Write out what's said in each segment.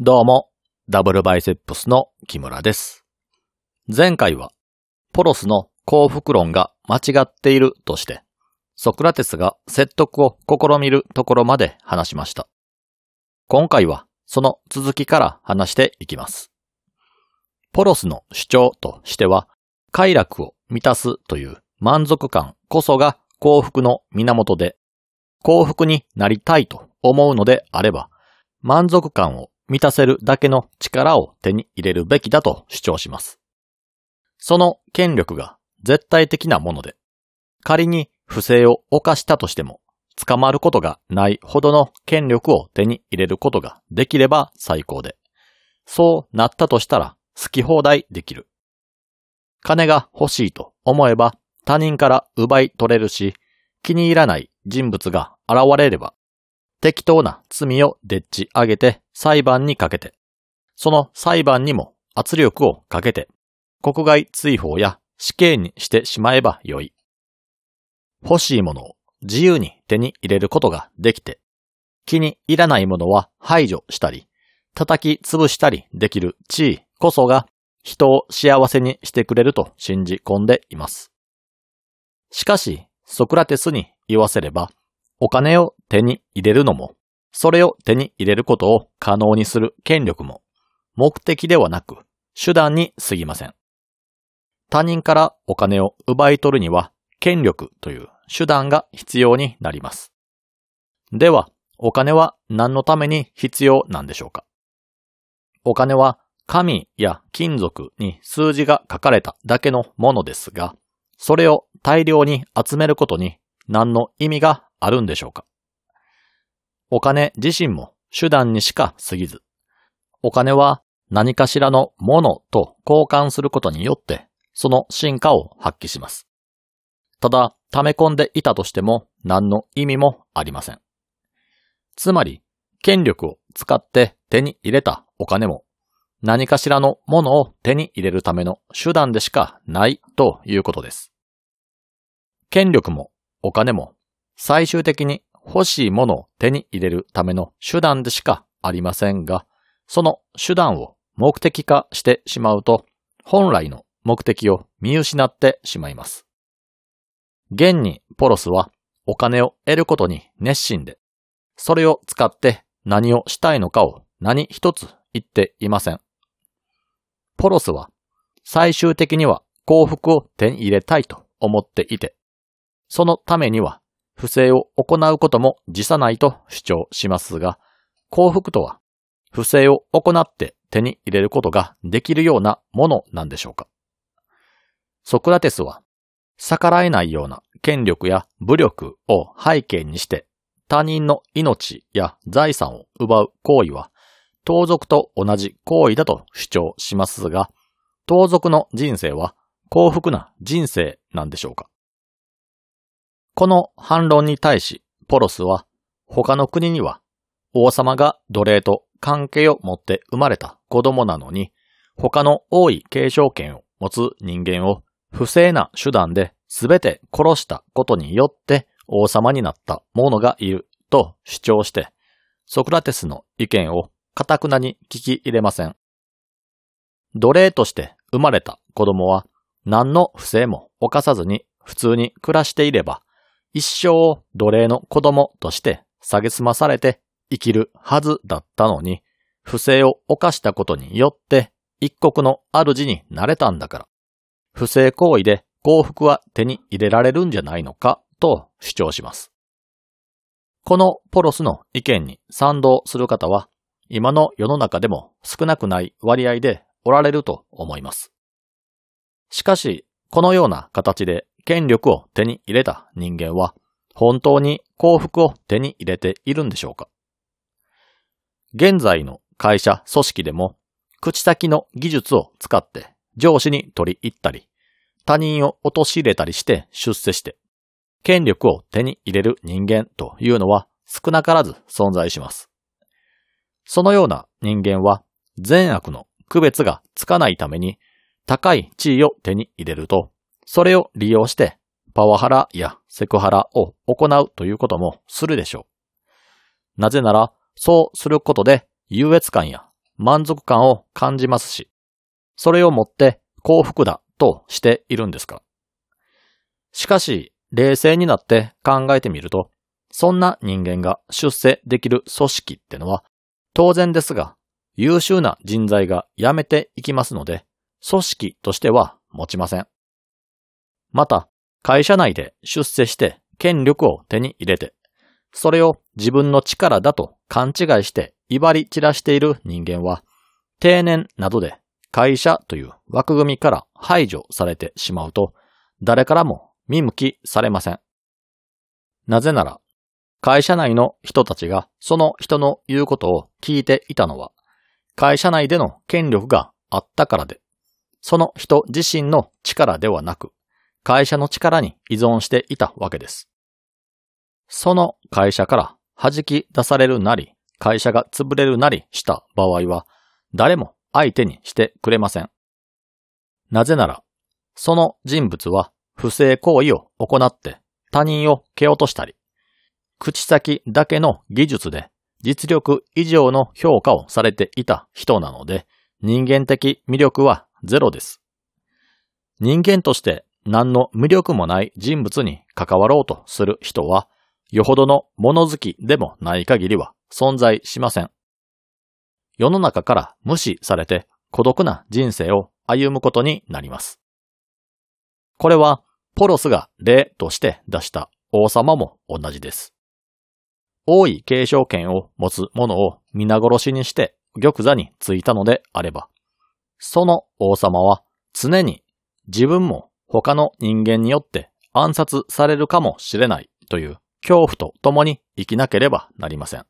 どうも、ダブルバイセップスの木村です。前回は、ポロスの幸福論が間違っているとして、ソクラテスが説得を試みるところまで話しました。今回は、その続きから話していきます。ポロスの主張としては、快楽を満たすという満足感こそが幸福の源で、幸福になりたいと思うのであれば、満足感を満たせるだけの力を手に入れるべきだと主張します。その権力が絶対的なもので、仮に不正を犯したとしても、捕まることがないほどの権力を手に入れることができれば最高で、そうなったとしたら好き放題できる。金が欲しいと思えば他人から奪い取れるし、気に入らない人物が現れれば、適当な罪をでっち上げて裁判にかけて、その裁判にも圧力をかけて、国外追放や死刑にしてしまえばよい。欲しいものを自由に手に入れることができて、気に入らないものは排除したり、叩き潰したりできる地位こそが人を幸せにしてくれると信じ込んでいます。しかし、ソクラテスに言わせれば、お金を手に入れるのも、それを手に入れることを可能にする権力も、目的ではなく、手段に過ぎません。他人からお金を奪い取るには、権力という手段が必要になります。では、お金は何のために必要なんでしょうか？お金は紙や金属に数字が書かれただけのものですが、それを大量に集めることに何の意味があるんでしょうか？お金自身も手段にしか過ぎず、お金は何かしらのものと交換することによって、その進化を発揮します。ただ、溜め込んでいたとしても何の意味もありません。つまり、権力を使って手に入れたお金も、何かしらのものを手に入れるための手段でしかないということです。権力もお金も最終的に欲しいものを手に入れるための手段でしかありませんが、その手段を目的化してしまうと、本来の目的を見失ってしまいます。現にポロスはお金を得ることに熱心で、それを使って何をしたいのかを何一つ言っていません。ポロスは最終的には幸福を手に入れたいと思っていて、そのためには不正を行うことも辞さないと主張しますが、幸福とは不正を行って手に入れることができるようなものなんでしょうか。ソクラテスは逆らえないような権力や武力を背景にして他人の命や財産を奪う行為は盗賊と同じ行為だと主張しますが、盗賊の人生は幸福な人生なんでしょうか。この反論に対し、ポロスは、他の国には、王様が奴隷と関係を持って生まれた子供なのに、他の多い継承権を持つ人間を不正な手段で全て殺したことによって王様になった者がいると主張して、ソクラテスの意見を堅くなに聞き入れません。奴隷として生まれた子供は何の不正も犯さずに普通に暮らしていれば、一生を奴隷の子供として蔑まされて生きるはずだったのに、不正を犯したことによって一国の主になれたんだから、不正行為で幸福は手に入れられるんじゃないのかと主張します。このポロスの意見に賛同する方は、今の世の中でも少なくない割合でおられると思います。しかし、このような形で権力を手に入れた人間は、本当に幸福を手に入れているんでしょうか？現在の会社組織でも、口先の技術を使って上司に取り入ったり、他人を陥れたりして出世して、権力を手に入れる人間というのは少なからず存在します。そのような人間は善悪の区別がつかないために高い地位を手に入れると、それを利用してパワハラやセクハラを行うということもするでしょう。なぜなら、そうすることで優越感や満足感を感じますし、それをもって幸福だとしているんですから。しかし、冷静になって考えてみると、そんな人間が出世できる組織ってのは、当然ですが、優秀な人材が辞めていきますので、組織としては持ちません。また、会社内で出世して権力を手に入れて、それを自分の力だと勘違いして威張り散らしている人間は、定年などで会社という枠組みから排除されてしまうと、誰からも見向きされません。なぜなら、会社内の人たちがその人の言うことを聞いていたのは、会社内での権力があったからで、その人自身の力ではなく、会社の力に依存していたわけです。その会社から弾き出されるなり、会社が潰れるなりした場合は、誰も相手にしてくれません。なぜなら、その人物は不正行為を行って他人を蹴落としたり、口先だけの技術で実力以上の評価をされていた人なので、人間的魅力はゼロです。人間として何の魅力もない人物に関わろうとする人は、よほどの物好きでもない限りは存在しません。世の中から無視されて孤独な人生を歩むことになります。これはポロスが例として出した王様も同じです。王位継承権を持つ者を皆殺しにして玉座についたのであれば、その王様は常に自分も他の人間によって暗殺されるかもしれないという恐怖と共に生きなければなりません。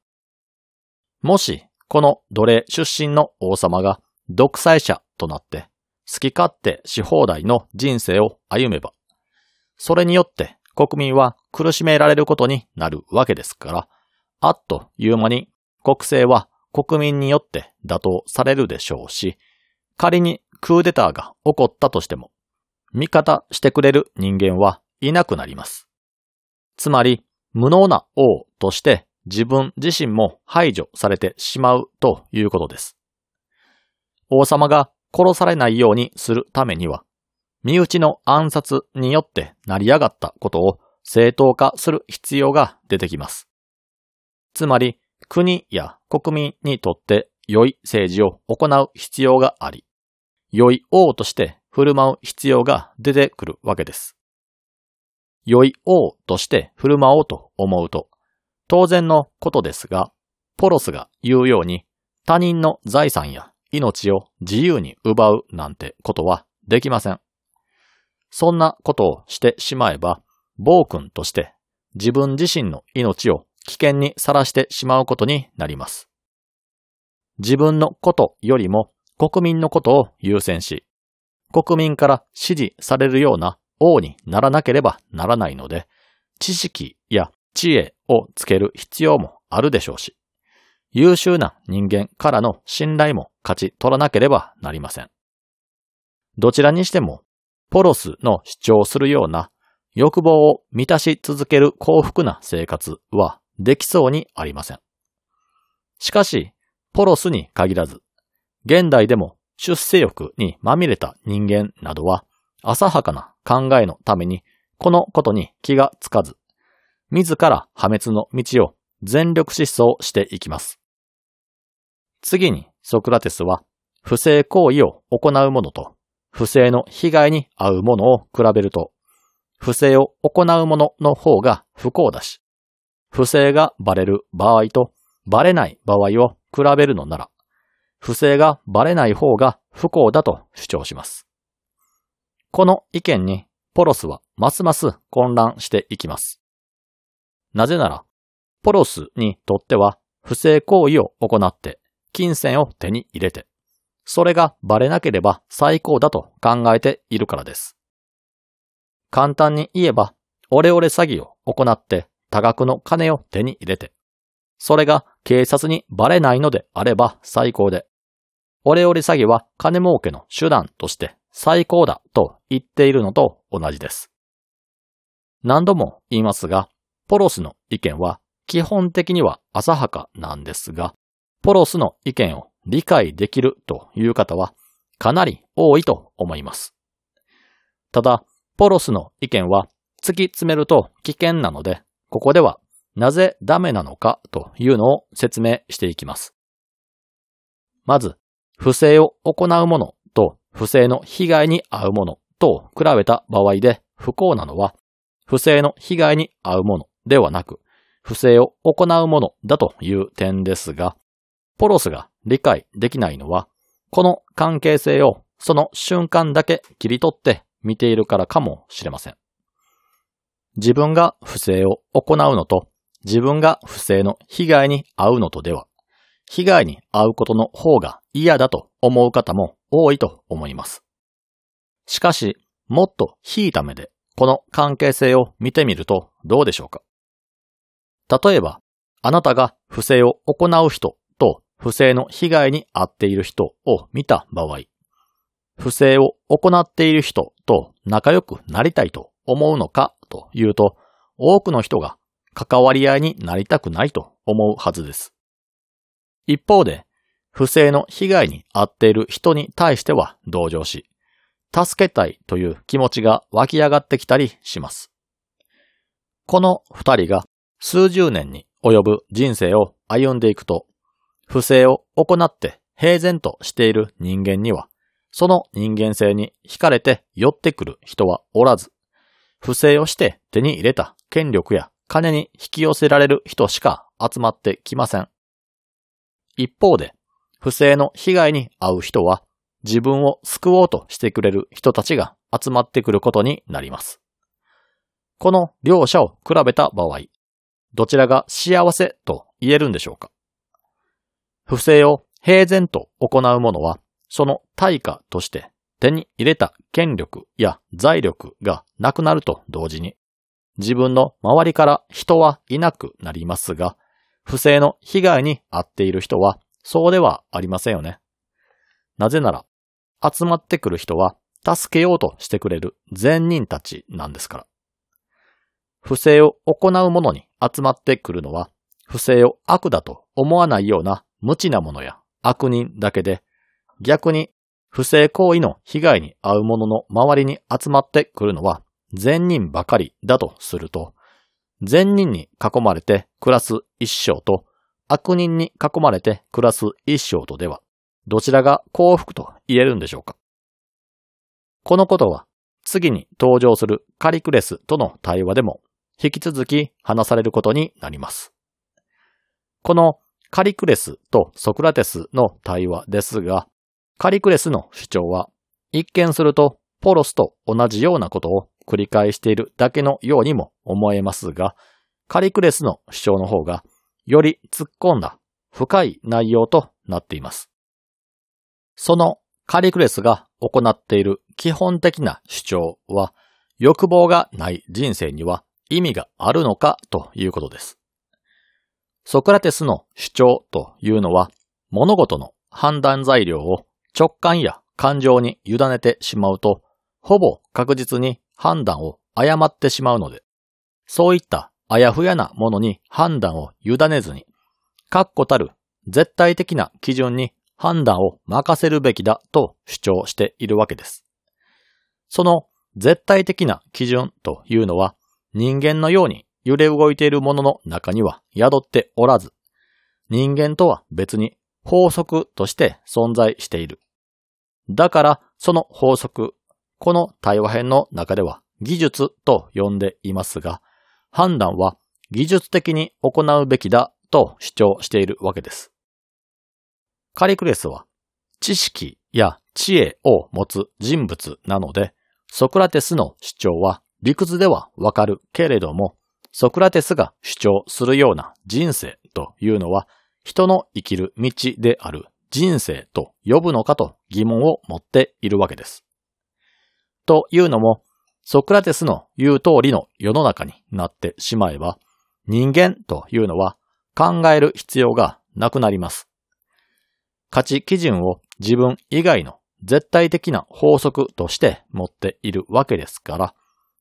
もし、この奴隷出身の王様が独裁者となって好き勝手し放題の人生を歩めば、それによって国民は苦しめられることになるわけですから、あっという間に国政は国民によって打倒されるでしょうし、仮にクーデターが起こったとしても、味方してくれる人間はいなくなります。つまり、無能な王として自分自身も排除されてしまうということです。王様が殺されないようにするためには、身内の暗殺によって成り上がったことを正当化する必要が出てきます。つまり、国や国民にとって良い政治を行う必要があり、良い王として振る舞う必要が出てくるわけです。良い王として振る舞おうと思うと、当然のことですが、ポロスが言うように他人の財産や命を自由に奪うなんてことはできません。そんなことをしてしまえば、暴君として自分自身の命を危険にさらしてしまうことになります。自分のことよりも国民のことを優先し、国民から支持されるような王にならなければならないので、知識や知恵をつける必要もあるでしょうし、優秀な人間からの信頼も勝ち取らなければなりません。どちらにしても、ポロスの主張するような欲望を満たし続ける幸福な生活はできそうにありません。しかし、ポロスに限らず、現代でも出世欲にまみれた人間などは、浅はかな考えのために、このことに気がつかず、自ら破滅の道を全力疾走していきます。次に、ソクラテスは、不正行為を行う者と、不正の被害に遭う者を比べると、不正を行う者の方が不幸だし、不正がバレる場合とバレない場合を比べるのなら、不正がバレない方が不幸だと主張します。この意見にポロスはますます混乱していきます。なぜなら、ポロスにとっては不正行為を行って金銭を手に入れて、それがバレなければ最高だと考えているからです。簡単に言えば、オレオレ詐欺を行って多額の金を手に入れて、それが警察にバレないのであれば最高で、オレオレ詐欺は金儲けの手段として最高だと言っているのと同じです。何度も言いますが、ポロスの意見は基本的には浅はかなんですが、ポロスの意見を理解できるという方はかなり多いと思います。ただ、ポロスの意見は突き詰めると危険なので、ここではなぜダメなのかというのを説明していきます。まず、不正を行うものと不正の被害に遭うものと比べた場合で不幸なのは、不正の被害に遭うものではなく、不正を行うものだという点ですが、ポロスが理解できないのは、この関係性をその瞬間だけ切り取って見ているからかもしれません。自分が不正を行うのと自分が不正の被害に遭うのとでは、被害に遭うことの方が嫌だと思う方も多いと思います。しかし、もっと引いた目でこの関係性を見てみるとどうでしょうか？例えば、あなたが不正を行う人と不正の被害に遭っている人を見た場合、不正を行っている人と仲良くなりたいと思うのかというと、多くの人が関わり合いになりたくないと思うはずです。一方で、不正の被害に遭っている人に対しては同情し、助けたいという気持ちが湧き上がってきたりします。この二人が数十年に及ぶ人生を歩んでいくと、不正を行って平然としている人間には、その人間性に惹かれて寄ってくる人はおらず、不正をして手に入れた権力や金に引き寄せられる人しか集まってきません。一方で、不正の被害に遭う人は自分を救おうとしてくれる人たちが集まってくることになります。この両者を比べた場合、どちらが幸せと言えるんでしょうか？不正を平然と行う者は、その対価として手に入れた権力や財力がなくなると同時に、自分の周りから人はいなくなりますが、不正の被害に遭っている人はそうではありませんよね。なぜなら、集まってくる人は助けようとしてくれる善人たちなんですから。不正を行う者に集まってくるのは、不正を悪だと思わないような無知な者や悪人だけで、逆に不正行為の被害に遭う者の周りに集まってくるのは善人ばかりだとすると、善人に囲まれて暮らす一生と悪人に囲まれて暮らす一生とでは、どちらが幸福と言えるんでしょうか？このことは次に登場するカリクレスとの対話でも引き続き話されることになります。このカリクレスとソクラテスの対話ですが、カリクレスの主張は一見するとポロスと同じようなことを繰り返しているだけのようにも思えますが、カリクレスの主張の方が、より突っ込んだ深い内容となっています。そのカリクレスが行っている基本的な主張は、欲望がない人生には意味があるのかということです。ソクラテスの主張というのは、物事の判断材料を直感や感情に委ねてしまうと、ほぼ確実に判断を誤ってしまうので、そういったあやふやなものに判断を委ねずに、確固たる絶対的な基準に判断を任せるべきだと主張しているわけです。その絶対的な基準というのは人間のように揺れ動いているものの中には宿っておらず、人間とは別に法則として存在している。だからその法則この対話編の中では技術と呼んでいますが、判断は技術的に行うべきだと主張しているわけです。カリクレスは知識や知恵を持つ人物なので、ソクラテスの主張は理屈ではわかるけれども、ソクラテスが主張するような人生というのは人の生きる道である人生と呼ぶのかと疑問を持っているわけです。というのも、ソクラテスの言う通りの世の中になってしまえば、人間というのは考える必要がなくなります。価値基準を自分以外の絶対的な法則として持っているわけですから、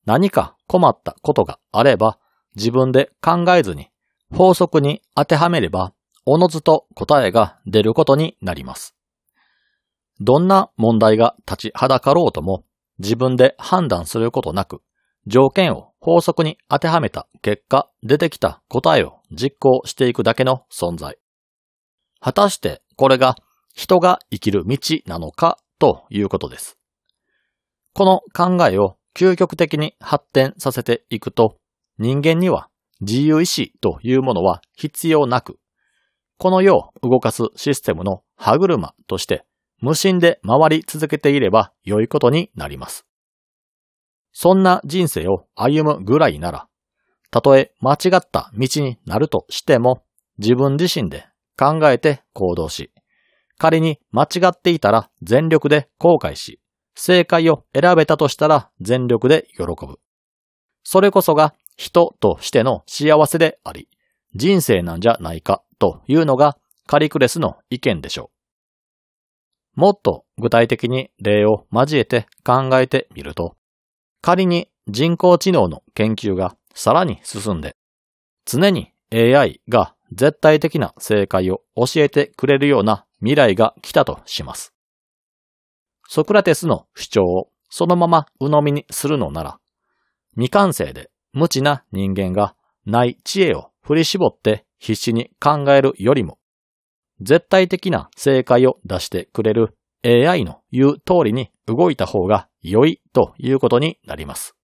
何か困ったことがあれば自分で考えずに法則に当てはめればおのずと答えが出ることになります。どんな問題が立ちはだかろうとも自分で判断することなく条件を法則に当てはめた結果出てきた答えを実行していくだけの存在。果たしてこれが人が生きる道なのかということです。この考えを究極的に発展させていくと人間には自由意志というものは必要なく、この世を動かすシステムの歯車として無心で回り続けていれば良いことになります。そんな人生を歩むぐらいなら、たとえ間違った道になるとしても、自分自身で考えて行動し、仮に間違っていたら全力で後悔し、正解を選べたとしたら全力で喜ぶ。それこそが人としての幸せであり、人生なんじゃないかというのがカリクレスの意見でしょう。もっと具体的に例を交えて考えてみると、仮に人工知能の研究がさらに進んで、常に AI が絶対的な正解を教えてくれるような未来が来たとします。ソクラテスの主張をそのまま鵜呑みにするのなら、未完成で無知な人間がない知恵を振り絞って必死に考えるよりも、絶対的な正解を出してくれる AI の言う通りに動いた方が良いということになります。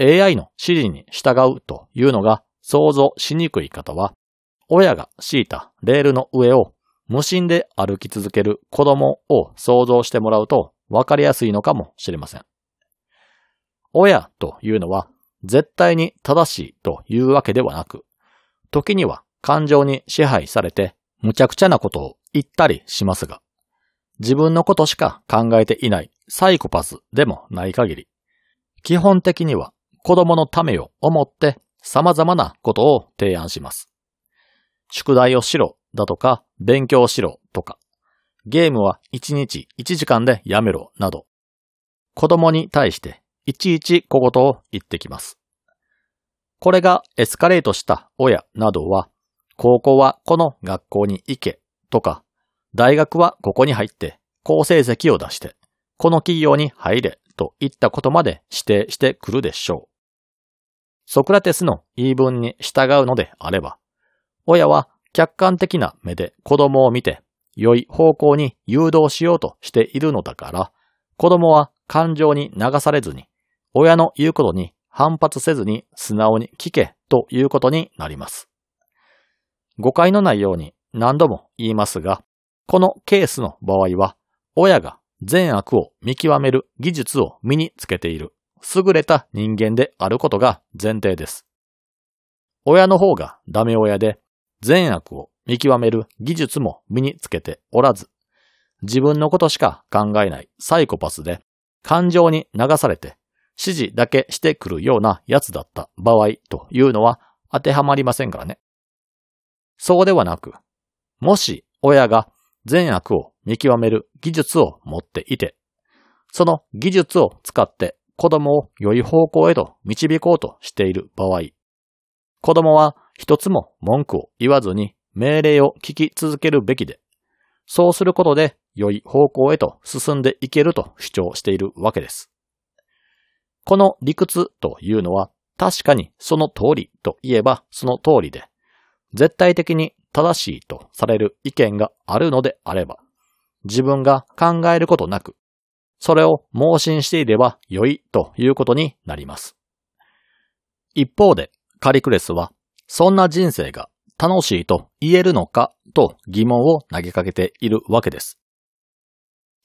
AI の指示に従うというのが想像しにくい方は、親が敷いたレールの上を無心で歩き続ける子供を想像してもらうと分かりやすいのかもしれません。親というのは絶対に正しいというわけではなく、時には感情に支配されて無茶苦茶なことを言ったりしますが、自分のことしか考えていないサイコパスでもない限り、基本的には子供のためを思って様々なことを提案します。宿題をしろだとか勉強しろとか、ゲームは1日1時間でやめろなど、子供に対していちいち小言を言ってきます。これがエスカレートした親などは、高校はこの学校に行けとか、大学はここに入って好成績を出して、この企業に入れといったことまで指定してくるでしょう。ソクラテスの言い分に従うのであれば、親は客観的な目で子供を見て、良い方向に誘導しようとしているのだから、子供は感情に流されずに、親の言うことに反発せずに素直に聞けということになります。誤解のないように何度も言いますが、このケースの場合は、親が善悪を見極める技術を身につけている優れた人間であることが前提です。親の方がダメ親で善悪を見極める技術も身につけておらず、自分のことしか考えないサイコパスで感情に流されて指示だけしてくるようなやつだった場合というのは当てはまりませんからね。そうではなく、もし親が善悪を見極める技術を持っていて、その技術を使って子供を良い方向へと導こうとしている場合、子供は一つも文句を言わずに命令を聞き続けるべきで、そうすることで良い方向へと進んでいけると主張しているわけです。この理屈というのは確かにその通りと言えばその通りで、絶対的に正しいとされる意見があるのであれば、自分が考えることなく、それを盲信していれば良いということになります。一方で、カリクレスは、そんな人生が楽しいと言えるのかと疑問を投げかけているわけです。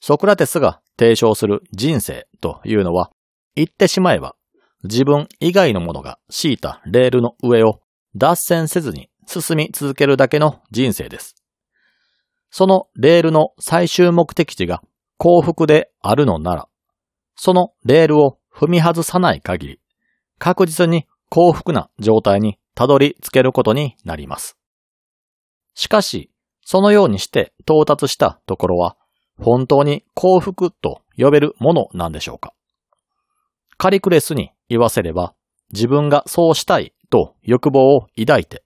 ソクラテスが提唱する人生というのは、言ってしまえば、自分以外のものが敷いたレールの上を脱線せずに進み続けるだけの人生です。そのレールの最終目的地が幸福であるのなら、そのレールを踏み外さない限り、確実に幸福な状態にたどり着けることになります。しかし、そのようにして到達したところは、本当に幸福と呼べるものなんでしょうかカリクレスに言わせれば、自分がそうしたいと欲望を抱いて、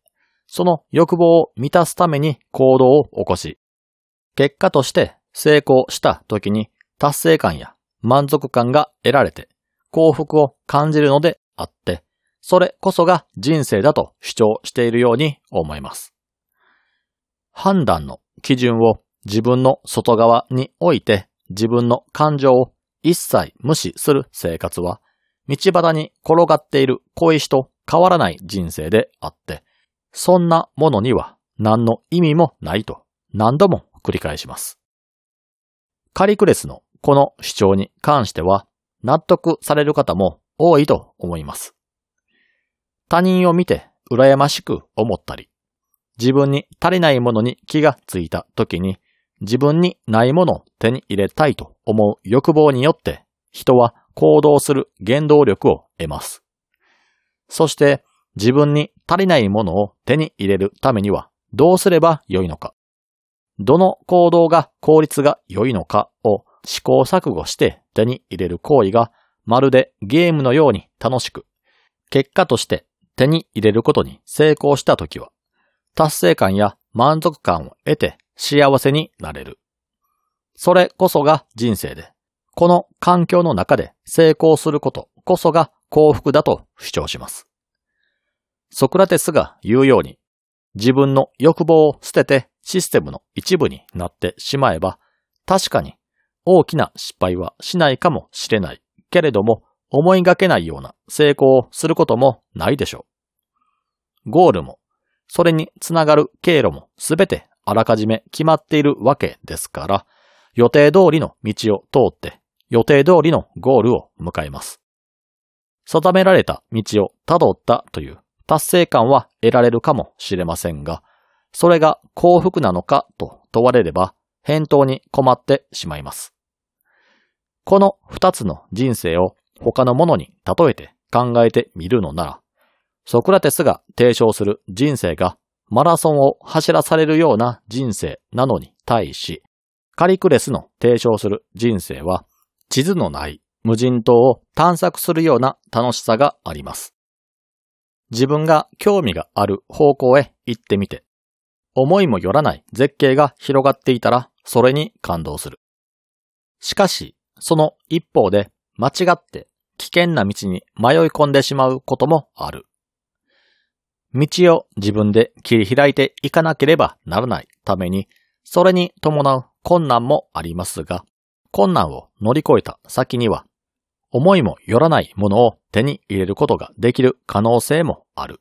その欲望を満たすために行動を起こし、結果として成功した時に達成感や満足感が得られて幸福を感じるのであって、それこそが人生だと主張しているように思います。判断の基準を自分の外側に置いて自分の感情を一切無視する生活は、道端に転がっている小石と変わらない人生であって、そんなものには何の意味もないと何度も繰り返します。カリクレスのこの主張に関しては納得される方も多いと思います。他人を見て羨ましく思ったり、自分に足りないものに気がついた時に自分にないものを手に入れたいと思う欲望によって人は行動する原動力を得ます。そして自分に足りないものを手に入れるためにはどうすればよいのか、どの行動が効率が良いのかを試行錯誤して手に入れる行為がまるでゲームのように楽しく、結果として手に入れることに成功したときは、達成感や満足感を得て幸せになれる。それこそが人生で、この環境の中で成功することこそが幸福だと主張します。ソクラテスが言うように、自分の欲望を捨ててシステムの一部になってしまえば、確かに大きな失敗はしないかもしれないけれども、思いがけないような成功をすることもないでしょう。ゴールも、それにつながる経路もすべてあらかじめ決まっているわけですから、予定通りの道を通って、予定通りのゴールを迎えます。定められた道を辿ったという達成感は得られるかもしれませんが、それが幸福なのかと問われれば、返答に困ってしまいます。この二つの人生を他のものに例えて考えてみるのなら、ソクラテスが提唱する人生がマラソンを走らされるような人生なのに対し、カリクレスの提唱する人生は、地図のない無人島を探索するような楽しさがあります。自分が興味がある方向へ行ってみて、思いもよらない絶景が広がっていたら、それに感動する。しかし、その一方で間違って危険な道に迷い込んでしまうこともある。道を自分で切り開いていかなければならないために、それに伴う困難もありますが、困難を乗り越えた先には、思いもよらないものを手に入れることができる可能性もある。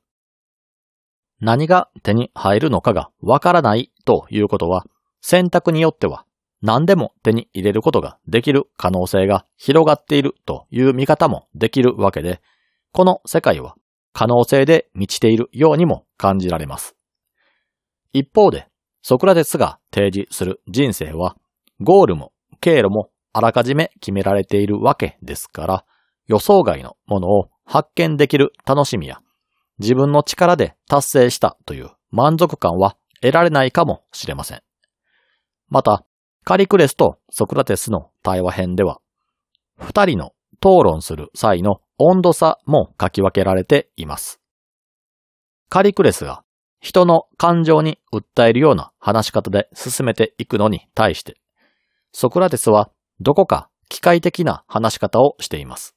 何が手に入るのかがわからないということは、選択によっては何でも手に入れることができる可能性が広がっているという見方もできるわけで、この世界は可能性で満ちているようにも感じられます。一方で、ソクラテスが提示する人生は、ゴールも経路もあらかじめ決められているわけですから、予想外のものを発見できる楽しみや、自分の力で達成したという満足感は得られないかもしれません。また、カリクレスとソクラテスの対話編では、二人の討論する際の温度差も書き分けられています。カリクレスが人の感情に訴えるような話し方で進めていくのに対して、ソクラテスはどこか機械的な話し方をしています。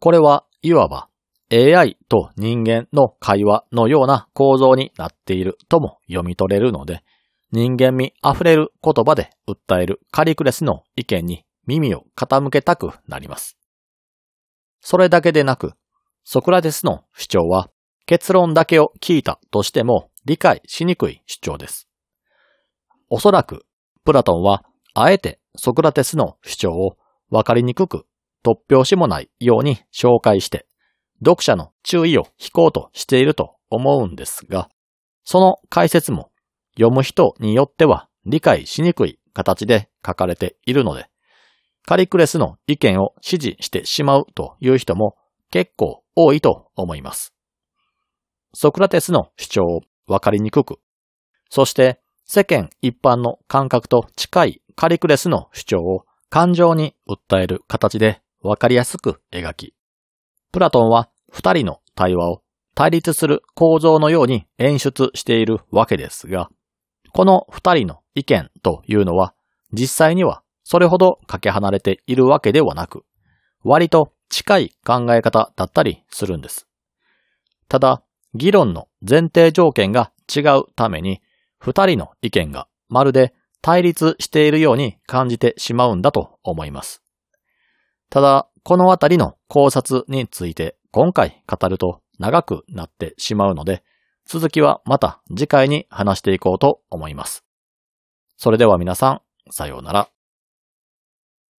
これはいわば AI と人間の会話のような構造になっているとも読み取れるので、人間味溢れる言葉で訴えるカリクレスの意見に耳を傾けたくなります。それだけでなく、ソクラテスの主張は結論だけを聞いたとしても理解しにくい主張です。おそらく、プラトンはあえてソクラテスの主張をわかりにくく突拍子もないように紹介して、読者の注意を引こうとしていると思うんですが、その解説も読む人によっては理解しにくい形で書かれているので、カリクレスの意見を支持してしまうという人も結構多いと思います。ソクラテスの主張をわかりにくく、そして世間一般の感覚と近いカリクレスの主張を感情に訴える形でわかりやすく描き、プラトンは二人の対話を対立する構造のように演出しているわけですが、この二人の意見というのは実際にはそれほどかけ離れているわけではなく、割と近い考え方だったりするんです。ただ、議論の前提条件が違うために、二人の意見がまるで対立しているように感じてしまうんだと思います。ただ、このあたりの考察について今回語ると長くなってしまうので、続きはまた次回に話していこうと思います。それでは皆さん、さようなら。